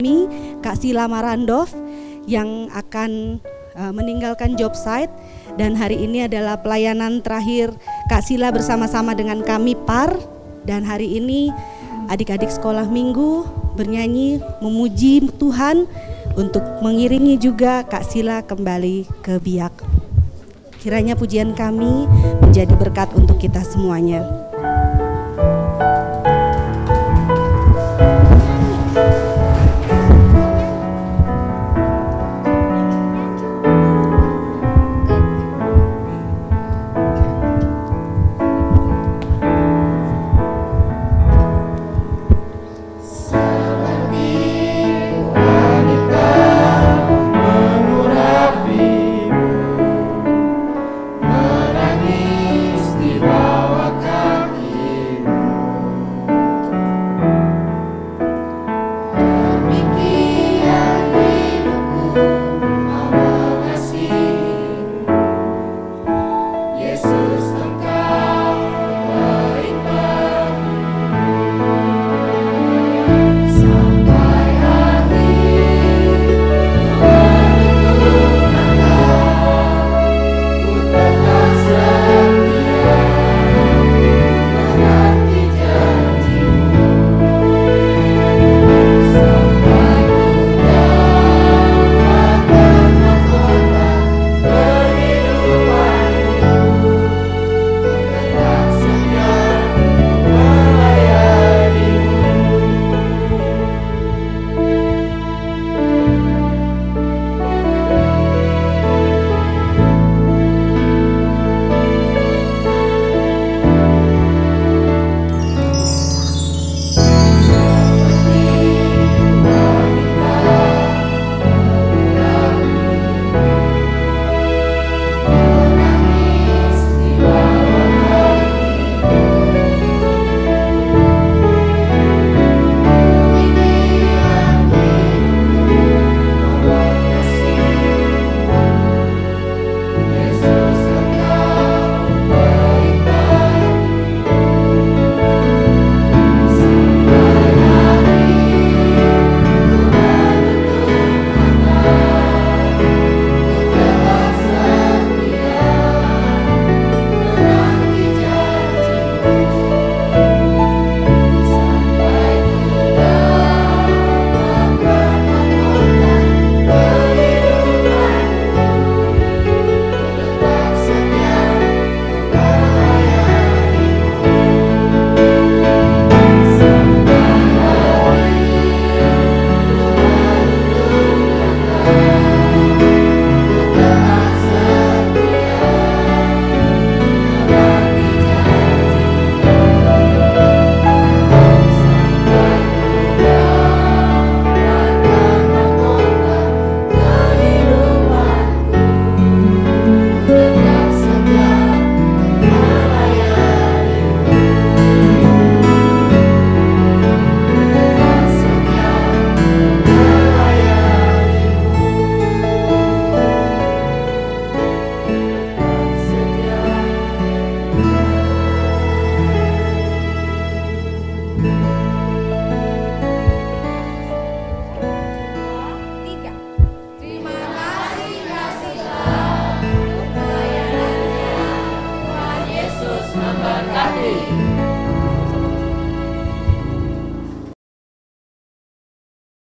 Mi, Kak Sila Marandov yang akan uh, meninggalkan job site dan hari ini adalah pelayanan terakhir Kak Sila bersama-sama dengan kami PAR dan hari ini adik-adik sekolah minggu bernyanyi memuji Tuhan untuk mengiringi juga Kak Sila kembali ke biak. Kiranya pujian kami menjadi berkat untuk kita semuanya. Samba